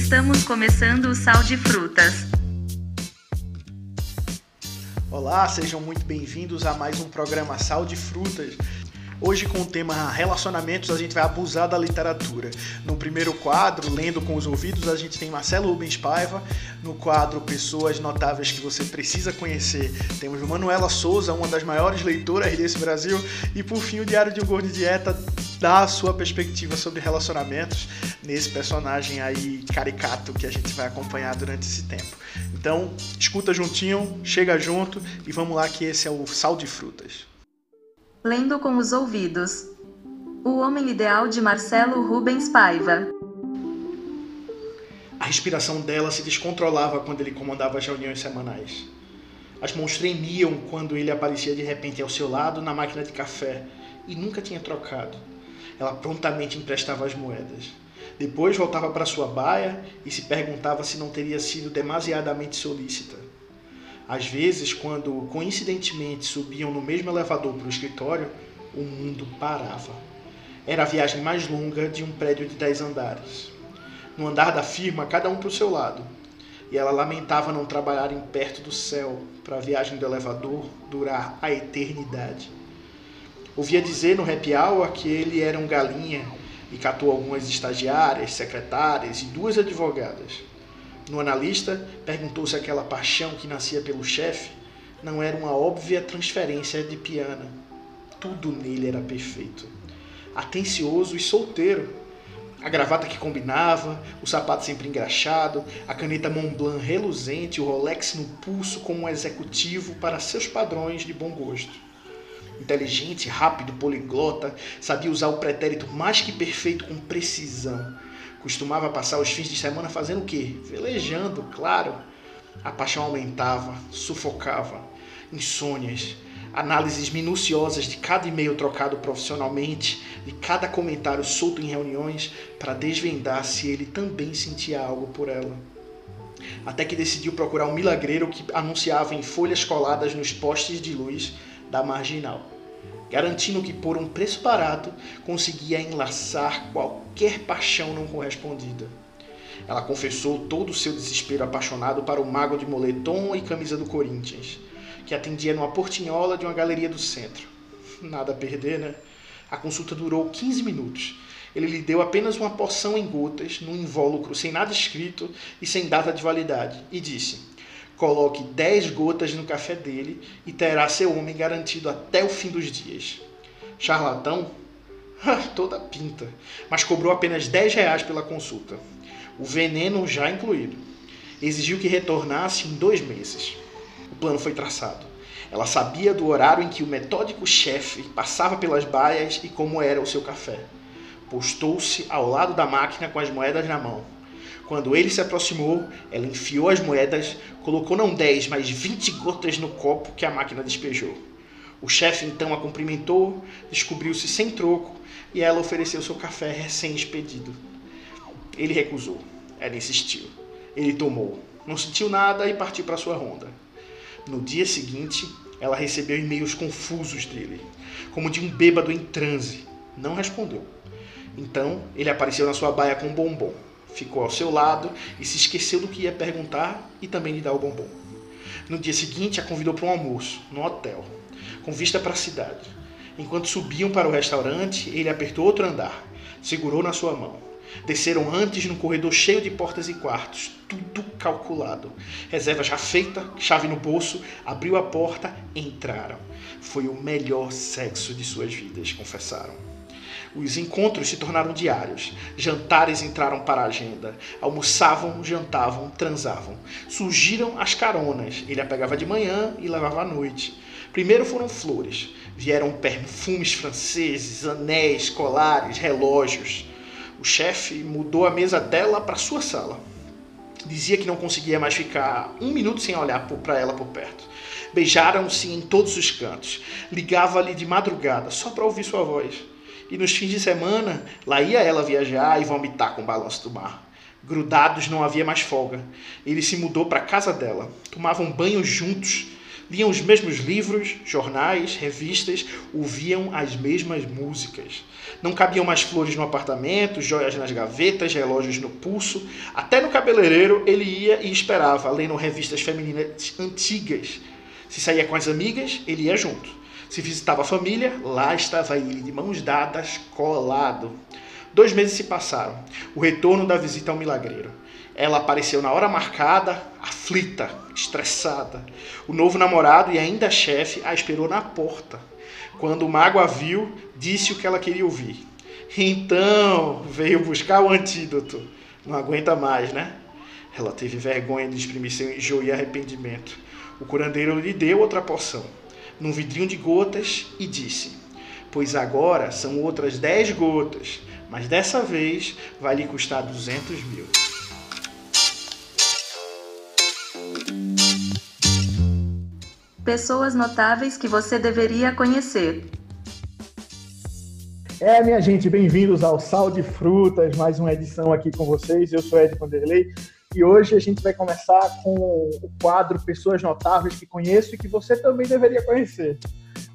Estamos começando o Sal de Frutas. Olá, sejam muito bem-vindos a mais um programa Sal de Frutas. Hoje, com o tema relacionamentos, a gente vai abusar da literatura. No primeiro quadro, Lendo com os Ouvidos, a gente tem Marcelo Rubens Paiva. No quadro Pessoas Notáveis que Você Precisa Conhecer, temos Manuela Souza, uma das maiores leitoras desse Brasil. E por fim, o Diário de um Gordo Dieta dá a sua perspectiva sobre relacionamentos nesse personagem aí caricato que a gente vai acompanhar durante esse tempo. Então, escuta juntinho, chega junto e vamos lá que esse é o Sal de Frutas. Lendo com os ouvidos. O Homem Ideal de Marcelo Rubens Paiva. A respiração dela se descontrolava quando ele comandava as reuniões semanais. As mãos tremiam quando ele aparecia de repente ao seu lado na máquina de café e nunca tinha trocado. Ela prontamente emprestava as moedas. Depois voltava para sua baia e se perguntava se não teria sido demasiadamente solícita. Às vezes, quando coincidentemente subiam no mesmo elevador para o escritório, o mundo parava. Era a viagem mais longa de um prédio de dez andares. No andar da firma, cada um para o seu lado. E ela lamentava não trabalharem perto do céu para a viagem do elevador durar a eternidade. Ouvia dizer no happy hour que ele era um galinha e catou algumas estagiárias, secretárias e duas advogadas. No analista, perguntou se aquela paixão que nascia pelo chefe não era uma óbvia transferência de piano. Tudo nele era perfeito. Atencioso e solteiro. A gravata que combinava, o sapato sempre engraxado, a caneta Montblanc reluzente, o Rolex no pulso como um executivo para seus padrões de bom gosto. Inteligente, rápido, poliglota, sabia usar o pretérito mais que perfeito com precisão Costumava passar os fins de semana fazendo o quê? Velejando, claro. A paixão aumentava, sufocava. Insônias, análises minuciosas de cada e-mail trocado profissionalmente, de cada comentário solto em reuniões, para desvendar se ele também sentia algo por ela. Até que decidiu procurar um milagreiro que anunciava em folhas coladas nos postes de luz da marginal garantindo que por um preço barato conseguia enlaçar qualquer paixão não correspondida. Ela confessou todo o seu desespero apaixonado para o mago de moletom e camisa do Corinthians, que atendia numa portinhola de uma galeria do centro. Nada a perder, né? A consulta durou 15 minutos. Ele lhe deu apenas uma porção em gotas, num invólucro sem nada escrito e sem data de validade, e disse: Coloque 10 gotas no café dele e terá seu homem garantido até o fim dos dias. Charlatão? Toda pinta, mas cobrou apenas 10 reais pela consulta. O veneno já incluído. Exigiu que retornasse em dois meses. O plano foi traçado. Ela sabia do horário em que o metódico chefe passava pelas baias e como era o seu café. Postou-se ao lado da máquina com as moedas na mão quando ele se aproximou, ela enfiou as moedas, colocou não 10, mas 20 gotas no copo que a máquina despejou. O chefe então a cumprimentou, descobriu-se sem troco e ela ofereceu seu café recém-expedido. Ele recusou. Ela insistiu. Ele tomou. Não sentiu nada e partiu para sua ronda. No dia seguinte, ela recebeu e-mails confusos dele, como de um bêbado em transe. Não respondeu. Então, ele apareceu na sua baia com um bombom ficou ao seu lado e se esqueceu do que ia perguntar e também lhe dar o bombom. No dia seguinte, a convidou para um almoço, no hotel, com vista para a cidade. Enquanto subiam para o restaurante, ele apertou outro andar, segurou na sua mão. Desceram antes num corredor cheio de portas e quartos, tudo calculado. Reserva já feita, chave no bolso, abriu a porta, entraram. Foi o melhor sexo de suas vidas, confessaram. Os encontros se tornaram diários. Jantares entraram para a agenda. Almoçavam, jantavam, transavam. Surgiram as caronas. Ele a pegava de manhã e levava à noite. Primeiro foram flores. Vieram perfumes franceses, anéis, colares, relógios. O chefe mudou a mesa dela para sua sala. Dizia que não conseguia mais ficar um minuto sem olhar para ela por perto. Beijaram-se em todos os cantos. Ligava-lhe de madrugada só para ouvir sua voz. E nos fins de semana, lá ia ela viajar e vomitar com o balanço do mar. Grudados não havia mais folga. Ele se mudou para a casa dela. Tomavam banho juntos, liam os mesmos livros, jornais, revistas, ouviam as mesmas músicas. Não cabiam mais flores no apartamento, joias nas gavetas, relógios no pulso. Até no cabeleireiro ele ia e esperava, lendo revistas femininas antigas. Se saía com as amigas, ele ia junto. Se visitava a família, lá estava ele, de mãos dadas, colado. Dois meses se passaram. O retorno da visita ao milagreiro. Ela apareceu na hora marcada, aflita, estressada. O novo namorado e ainda chefe a esperou na porta. Quando o mago a viu, disse o que ela queria ouvir. Então veio buscar o antídoto. Não aguenta mais, né? Ela teve vergonha de exprimir seu enjoo e arrependimento. O curandeiro lhe deu outra poção, num vidrinho de gotas, e disse: Pois agora são outras dez gotas, mas dessa vez vai lhe custar duzentos mil. Pessoas notáveis que você deveria conhecer. É, minha gente, bem-vindos ao Sal de Frutas, mais uma edição aqui com vocês. Eu sou Ed Vanderlei e hoje a gente vai começar com o quadro Pessoas Notáveis que conheço e que você também deveria conhecer.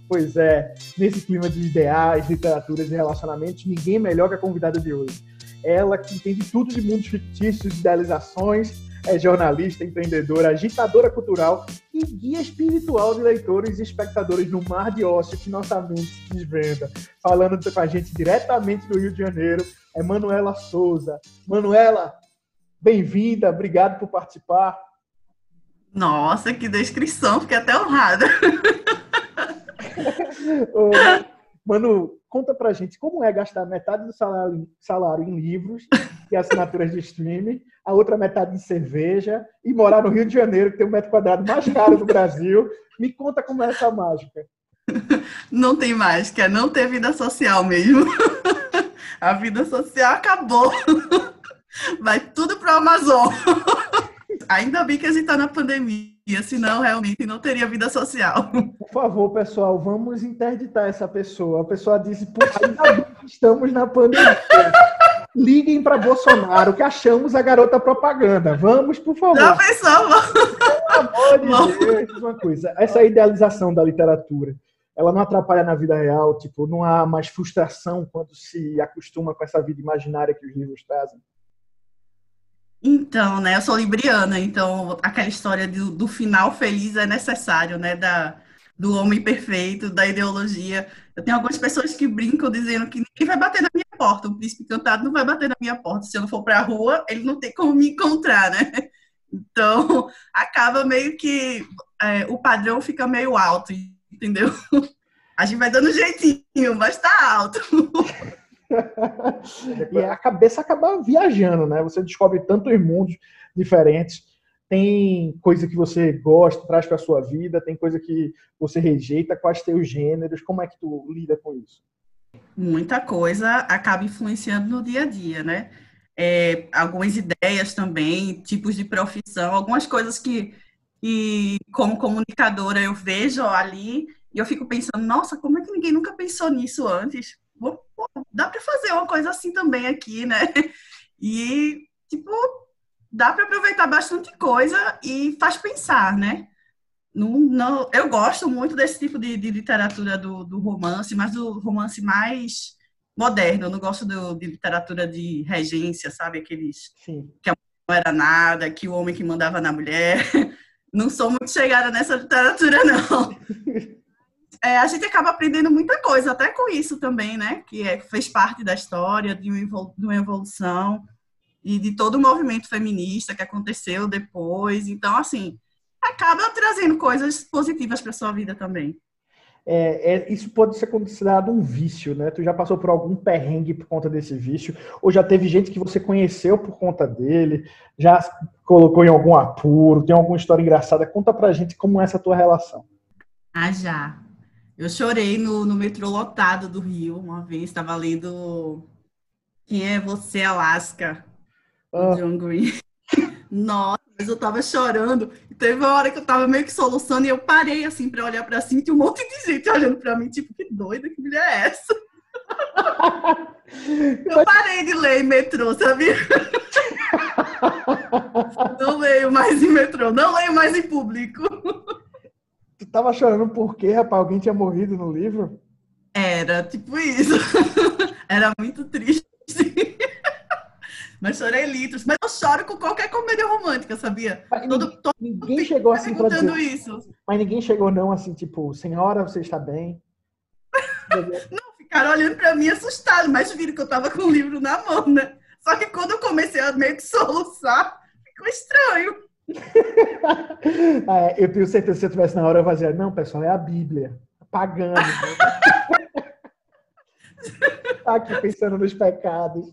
Pois é, nesse clima de ideais, literaturas e relacionamentos, ninguém melhor que a convidada de hoje. Ela que entende tudo de mundos fictícios, idealizações é jornalista, empreendedora, agitadora cultural e guia espiritual de leitores e espectadores no mar de ócio que nossa mente se desvenda. Falando com a gente diretamente do Rio de Janeiro, é Manuela Souza. Manuela, bem-vinda, obrigado por participar. Nossa, que descrição, fiquei até honrada. Ô, Manu, conta pra gente como é gastar metade do salário, salário em livros e assinaturas de streaming, a outra metade em cerveja e morar no Rio de Janeiro, que tem um metro quadrado mais caro do Brasil. Me conta como é essa mágica. Não tem mágica, é não ter vida social mesmo. A vida social acabou. Vai tudo pro Amazon. Ainda bem que a gente está na pandemia, senão realmente não teria vida social. Por favor, pessoal, vamos interditar essa pessoa. A pessoa disse, ainda bem que estamos na pandemia. Liguem para Bolsonaro, que achamos a garota propaganda. Vamos, por favor. Já pensou? Pelo amor de Deus, uma coisa. Essa idealização da literatura, ela não atrapalha na vida real? Tipo, não há mais frustração quando se acostuma com essa vida imaginária que os livros trazem? Então, né, eu sou libriana, então aquela história do, do final feliz é necessário, né, da, do homem perfeito, da ideologia. Eu tenho algumas pessoas que brincam dizendo que ninguém vai bater na minha porta, o príncipe cantado não vai bater na minha porta. Se eu não for para a rua, ele não tem como me encontrar, né? Então, acaba meio que é, o padrão fica meio alto, entendeu? A gente vai dando jeitinho, mas tá alto. e a cabeça acaba viajando, né? Você descobre tantos mundos diferentes. Tem coisa que você gosta, traz para sua vida, tem coisa que você rejeita, quais teus gêneros, como é que tu lida com isso? Muita coisa acaba influenciando no dia a dia, né? É, algumas ideias também, tipos de profissão, algumas coisas que, que, como comunicadora, eu vejo ali e eu fico pensando, nossa, como é que ninguém nunca pensou nisso antes? Pô, dá para fazer uma coisa assim também aqui, né? E, tipo, dá para aproveitar bastante coisa e faz pensar, né? Não, não, eu gosto muito desse tipo de, de literatura do, do, romance, mas do romance mais moderno. Eu não gosto do, de literatura de regência, sabe? Aqueles Sim. que a mulher não era nada, que o homem que mandava na mulher. Não sou muito chegada nessa literatura, não. É, a gente acaba aprendendo muita coisa, até com isso também, né? Que é, fez parte da história, de uma evolução e de todo o movimento feminista que aconteceu depois. Então, assim, acaba trazendo coisas positivas para sua vida também. É, é, isso pode ser considerado um vício, né? Tu já passou por algum perrengue por conta desse vício? Ou já teve gente que você conheceu por conta dele? Já colocou em algum apuro? Tem alguma história engraçada? Conta pra gente como é essa tua relação. Ah, já. Eu chorei no, no metrô lotado do Rio uma vez, estava lendo Quem é Você, Alaska? oh. John Green. Nossa, mas eu tava chorando. E teve uma hora que eu tava meio que soluçando e eu parei assim para olhar para cima e tinha um monte de gente olhando para mim, tipo, que doida, que mulher é essa? eu parei de ler em metrô, sabia? não leio mais em metrô, não leio mais em público. Tu tava chorando por quê, rapaz? Alguém tinha morrido no livro? Era, tipo isso. Era muito triste. Mas chorei litros. Mas eu choro com qualquer comédia romântica, sabia? Mas Todo, ninguém, todo ninguém chegou assim pra dizer. isso. Mas ninguém chegou, não, assim, tipo, senhora, você está bem? Ficaram olhando pra mim assustado, mas viram que eu tava com o livro na mão, né? Só que quando eu comecei a meio que soluçar, ficou estranho. Ah, é, eu tenho certeza que se eu tivesse na hora, eu fazia, não, pessoal, é a Bíblia. Pagando. Tá aqui pensando nos pecados.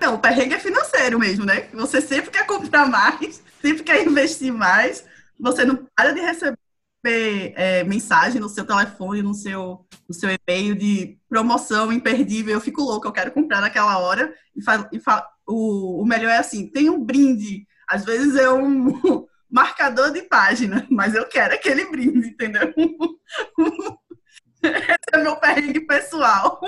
Não, o perrengue é financeiro mesmo, né? Você sempre quer comprar mais, sempre quer investir mais, você não para de receber é, mensagem no seu telefone, no seu, no seu e-mail de promoção imperdível. Eu fico louca, eu quero comprar naquela hora. E, fa, e fa, o, o melhor é assim: tem um brinde. Às vezes é um marcador de página, mas eu quero aquele brinde, entendeu? Esse é meu perrengue pessoal.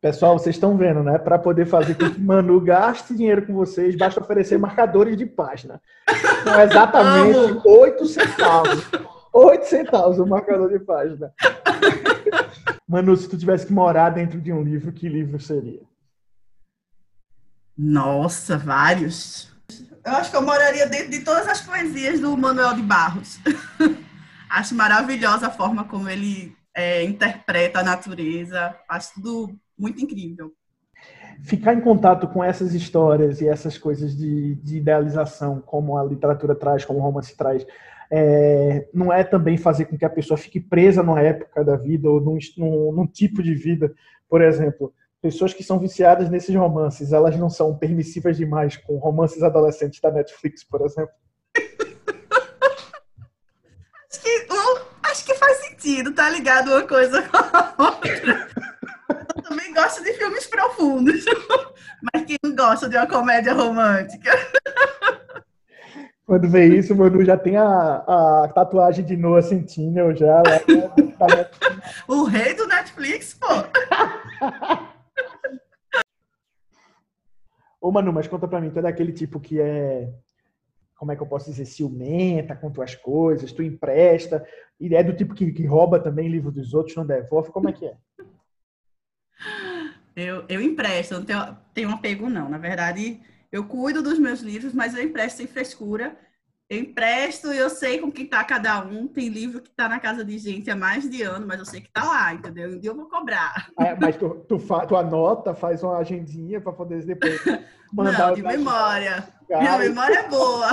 Pessoal, vocês estão vendo, né? Para poder fazer com que Manu gaste dinheiro com vocês, basta oferecer marcadores de página. São exatamente. 8 centavos. 8 centavos o marcador de página. Manu, se tu tivesse que morar dentro de um livro, que livro seria? Nossa, vários. Eu acho que eu moraria dentro de todas as poesias do Manuel de Barros. acho maravilhosa a forma como ele é, interpreta a natureza. Acho tudo muito incrível. Ficar em contato com essas histórias e essas coisas de, de idealização, como a literatura traz, como o romance traz, é, não é também fazer com que a pessoa fique presa numa época da vida ou num, num, num tipo de vida. Por exemplo, pessoas que são viciadas nesses romances, elas não são permissivas demais com romances adolescentes da Netflix, por exemplo. Acho que, um, acho que faz sentido, tá ligado uma coisa com a outra. Eu também gosto de filmes profundos, mas quem não gosta de uma comédia romântica? Quando vê isso, o Manu já tem a, a tatuagem de Noah Centineo já. Lá, O rei do Netflix, pô. Ô, Manu, mas conta pra mim, tu é daquele tipo que é, como é que eu posso dizer, ciumenta com tuas coisas, tu empresta, e é do tipo que, que rouba também livro dos outros, não devolve, como é que é? Eu, eu empresto, não tenho, tenho apego, não. Na verdade, eu cuido dos meus livros, mas eu empresto sem frescura. Eu empresto e eu sei com quem tá cada um. Tem livro que tá na casa de gente há mais de ano, mas eu sei que tá lá, entendeu? Um dia eu vou cobrar. É, mas tu, tu, fa, tu anota, faz uma agendinha para poder depois mandar. Não, de memória. Minha memória é boa.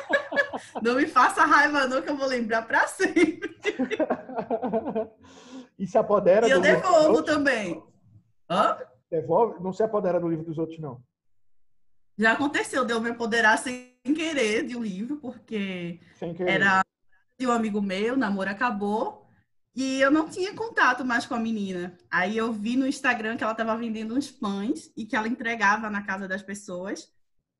Não me faça raiva, não, que eu vou lembrar para sempre. e se apodera E eu devolvo também. Hã? Devolve? Não se apodera do livro dos outros, não. Já aconteceu de eu me apoderar sem querer de um livro, porque Sem era de um amigo meu, o namoro acabou, e eu não tinha contato mais com a menina. Aí eu vi no Instagram que ela estava vendendo uns pães e que ela entregava na casa das pessoas.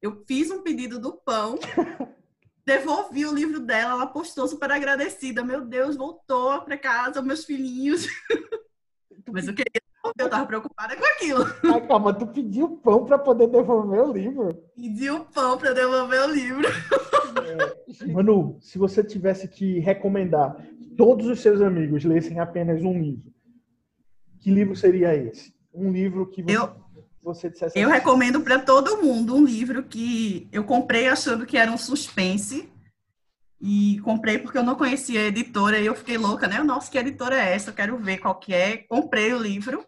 Eu fiz um pedido do pão, devolvi o livro dela, ela postou super agradecida. Meu Deus, voltou para casa, meus filhinhos. Mas eu queria eu tava preocupada com aquilo. Ai, calma, tu pediu pão para poder devolver o livro. Pedi o pão para devolver o livro. Manu, se você tivesse que recomendar que todos os seus amigos lessem apenas um livro, que livro seria esse? Um livro que você, Eu- você dissesse Eu assim, recomendo para todo mundo um livro que eu comprei achando que era um suspense. E comprei porque eu não conhecia a editora e eu fiquei louca, né? Nossa, que editora é essa? Eu quero ver qual que é. Comprei o livro.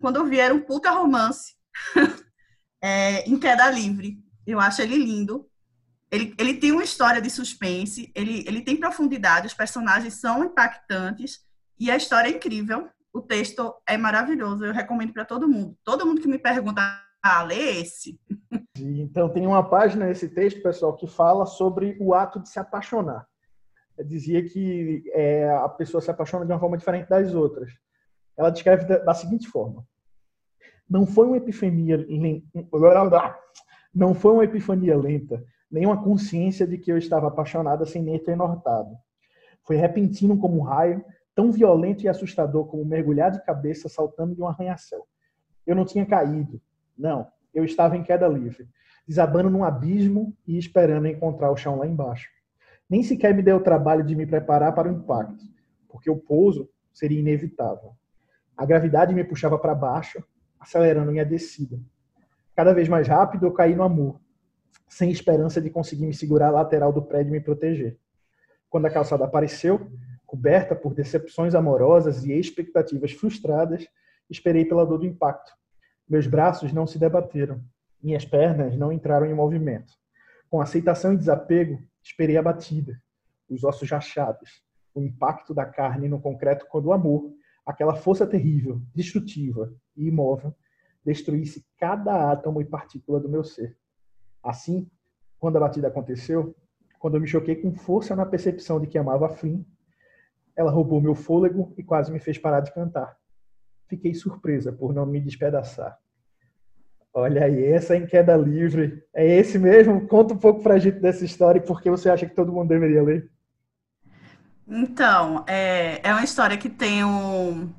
Quando eu vi, era um puta romance. é, em queda livre. Eu acho ele lindo. Ele, ele tem uma história de suspense, ele, ele tem profundidade, os personagens são impactantes e a história é incrível. O texto é maravilhoso, eu recomendo para todo mundo. Todo mundo que me pergunta, ah, lê esse. Então, tem uma página nesse texto, pessoal, que fala sobre o ato de se apaixonar. Eu dizia que é, a pessoa se apaixona de uma forma diferente das outras. Ela descreve da, da seguinte forma: Não foi uma epifania não foi uma epifania lenta, nem uma consciência de que eu estava apaixonada sem nem ter notado. Foi repentino como um raio, tão violento e assustador como mergulhar de cabeça saltando de um arranha-céu. Eu não tinha caído, não, eu estava em queda livre, desabando num abismo e esperando encontrar o chão lá embaixo. Nem sequer me deu o trabalho de me preparar para o impacto, porque o pouso seria inevitável. A gravidade me puxava para baixo, acelerando minha descida. Cada vez mais rápido eu caí no amor, sem esperança de conseguir me segurar a lateral do prédio e me proteger. Quando a calçada apareceu, coberta por decepções amorosas e expectativas frustradas, esperei pela dor do impacto. Meus braços não se debateram, minhas pernas não entraram em movimento. Com aceitação e desapego, esperei a batida, os ossos rachados, o impacto da carne no concreto quando o amor, aquela força terrível, destrutiva e imóvel, destruísse cada átomo e partícula do meu ser. Assim, quando a batida aconteceu, quando eu me choquei com força na percepção de que amava a Flynn, ela roubou meu fôlego e quase me fez parar de cantar. Fiquei surpresa por não me despedaçar. Olha aí, essa é em queda livre. É esse mesmo? Conta um pouco pra gente dessa história e por que você acha que todo mundo deveria ler. Então, é, é uma história que tem um,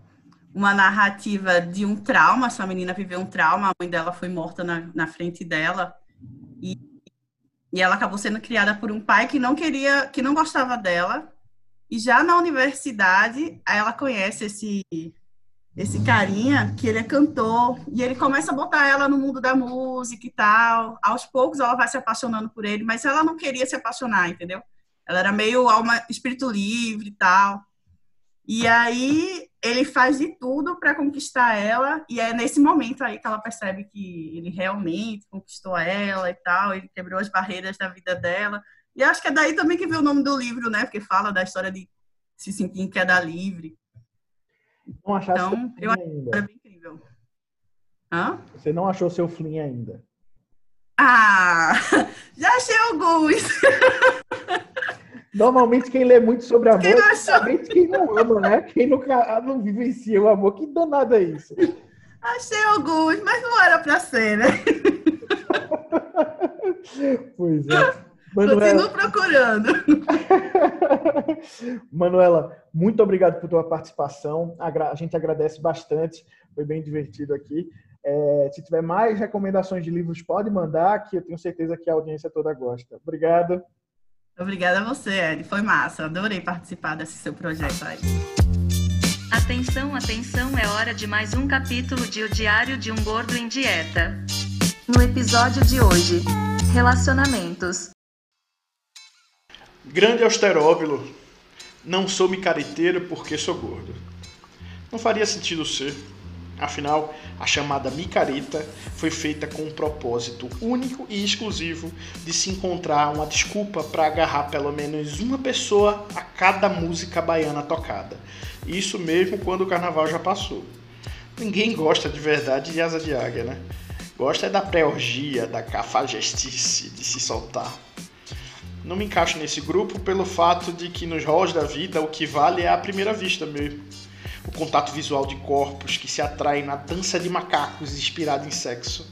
uma narrativa de um trauma. Essa menina viveu um trauma, a mãe dela foi morta na, na frente dela. E, e ela acabou sendo criada por um pai que não queria, que não gostava dela. E já na universidade, ela conhece esse esse carinha que ele é cantor e ele começa a botar ela no mundo da música e tal. Aos poucos ela vai se apaixonando por ele, mas ela não queria se apaixonar, entendeu? Ela era meio alma, espírito livre e tal. E aí ele faz de tudo para conquistar ela, e é nesse momento aí que ela percebe que ele realmente conquistou ela e tal, ele quebrou as barreiras da vida dela. E acho que é daí também que veio o nome do livro, né? Porque fala da história de se sentir em queda livre. Não achasse então, eu acho que era bem incrível. Hã? Você não achou seu flim ainda? Ah, já achei alguns. Normalmente quem lê muito sobre amor quem é justamente quem não ama, né? Quem nunca não vivencia o amor. Que danado é isso? Achei alguns, mas não era pra ser, né? pois é. Manuela... Continuo procurando. Manuela, muito obrigado por tua participação. A gente agradece bastante. Foi bem divertido aqui. É, se tiver mais recomendações de livros, pode mandar, que eu tenho certeza que a audiência toda gosta. Obrigado. Obrigada a você, Ed. Foi massa. Adorei participar desse seu projeto aí. Atenção, atenção, é hora de mais um capítulo de O Diário de um Gordo em Dieta. No episódio de hoje, relacionamentos. Grande austeróbilo, não sou micariteiro porque sou gordo. Não faria sentido ser. Afinal, a chamada micareta foi feita com um propósito único e exclusivo de se encontrar uma desculpa para agarrar pelo menos uma pessoa a cada música baiana tocada. Isso mesmo quando o carnaval já passou. Ninguém gosta de verdade de asa de águia, né? Gosta é da pré-orgia, da cafajestice, de se soltar. Não me encaixo nesse grupo pelo fato de que nos halls da vida o que vale é a primeira vista mesmo o contato visual de corpos que se atraem na dança de macacos inspirada em sexo.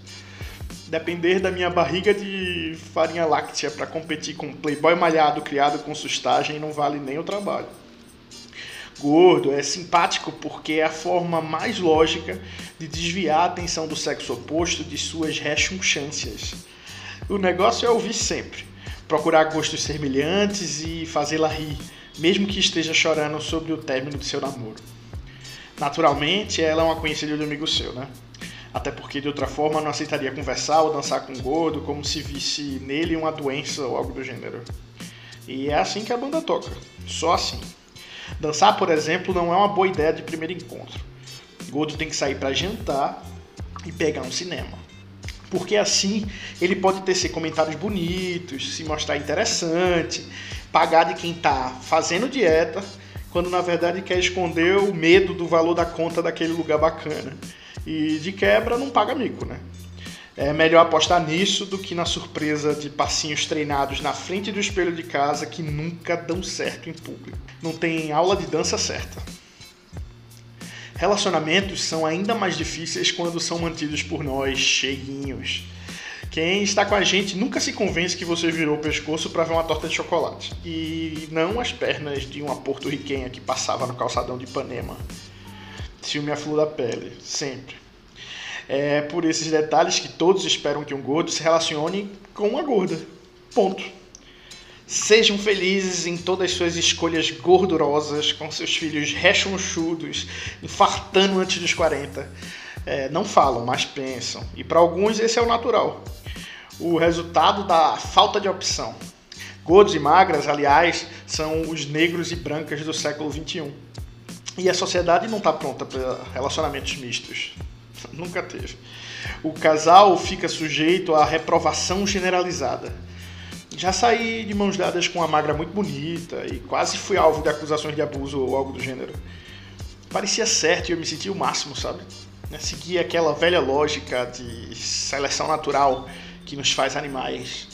Depender da minha barriga de farinha láctea para competir com um playboy malhado criado com sustagem não vale nem o trabalho. Gordo é simpático porque é a forma mais lógica de desviar a atenção do sexo oposto de suas rechonchâncias. O negócio é ouvir sempre, procurar gostos semelhantes e fazê-la rir, mesmo que esteja chorando sobre o término de seu namoro. Naturalmente, ela é uma conhecida do amigo seu, né? Até porque de outra forma não aceitaria conversar ou dançar com um gordo como se visse nele uma doença ou algo do gênero. E é assim que a banda toca, só assim. Dançar, por exemplo, não é uma boa ideia de primeiro encontro. O gordo tem que sair para jantar e pegar um cinema. Porque assim ele pode tecer comentários bonitos, se mostrar interessante, pagar de quem tá fazendo dieta quando na verdade quer esconder o medo do valor da conta daquele lugar bacana. E de quebra não paga mico, né? É melhor apostar nisso do que na surpresa de passinhos treinados na frente do espelho de casa que nunca dão certo em público. Não tem aula de dança certa. Relacionamentos são ainda mais difíceis quando são mantidos por nós cheguinhos quem está com a gente nunca se convence que você virou o pescoço para ver uma torta de chocolate. E não as pernas de uma porto-riquenha que passava no calçadão de Ipanema. Ciúme a flor da pele, sempre. É por esses detalhes que todos esperam que um gordo se relacione com uma gorda. Ponto. Sejam felizes em todas as suas escolhas gordurosas, com seus filhos rechonchudos, infartando antes dos 40. É, não falam, mas pensam. E para alguns esse é o natural. O resultado da falta de opção. Gordos e magras, aliás, são os negros e brancas do século XXI. E a sociedade não está pronta para relacionamentos mistos. Nunca teve. O casal fica sujeito à reprovação generalizada já saí de mãos dadas com uma magra muito bonita e quase fui alvo de acusações de abuso ou algo do gênero. Parecia certo e eu me sentia o máximo, sabe? Seguia aquela velha lógica de seleção natural que nos faz animais.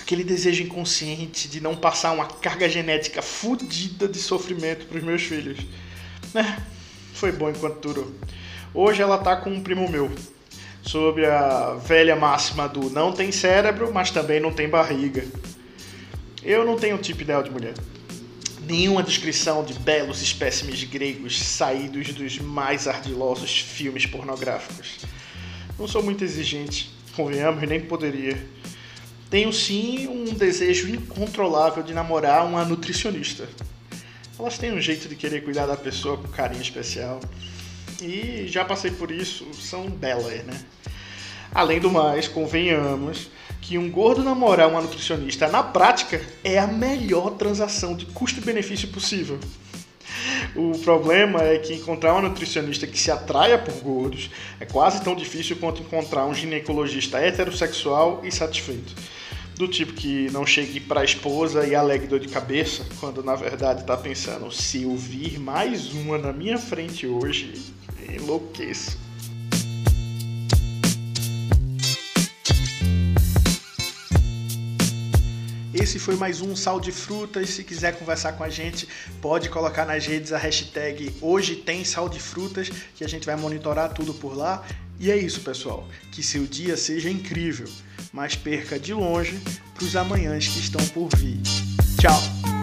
Aquele desejo inconsciente de não passar uma carga genética fodida de sofrimento para os meus filhos. É, foi bom enquanto durou. Hoje ela tá com um primo meu, sobre a velha máxima do não tem cérebro, mas também não tem barriga. Eu não tenho tipo ideal de mulher. Nenhuma descrição de belos espécimes gregos saídos dos mais ardilosos filmes pornográficos. Não sou muito exigente, convenhamos, nem poderia. Tenho sim um desejo incontrolável de namorar uma nutricionista. Elas têm um jeito de querer cuidar da pessoa com carinho especial. E já passei por isso, são belas, né? Além do mais, convenhamos que um gordo namorar uma nutricionista, na prática, é a melhor transação de custo-benefício possível. O problema é que encontrar uma nutricionista que se atraia por gordos é quase tão difícil quanto encontrar um ginecologista heterossexual e satisfeito. Do tipo que não chegue para a esposa e alegue dor de cabeça, quando na verdade está pensando: se eu vir mais uma na minha frente hoje, enlouqueço. Esse foi mais um Sal de Frutas. Se quiser conversar com a gente, pode colocar nas redes a hashtag Hoje Tem Sal de Frutas, que a gente vai monitorar tudo por lá. E é isso, pessoal. Que seu dia seja incrível, mas perca de longe para os amanhãs que estão por vir. Tchau!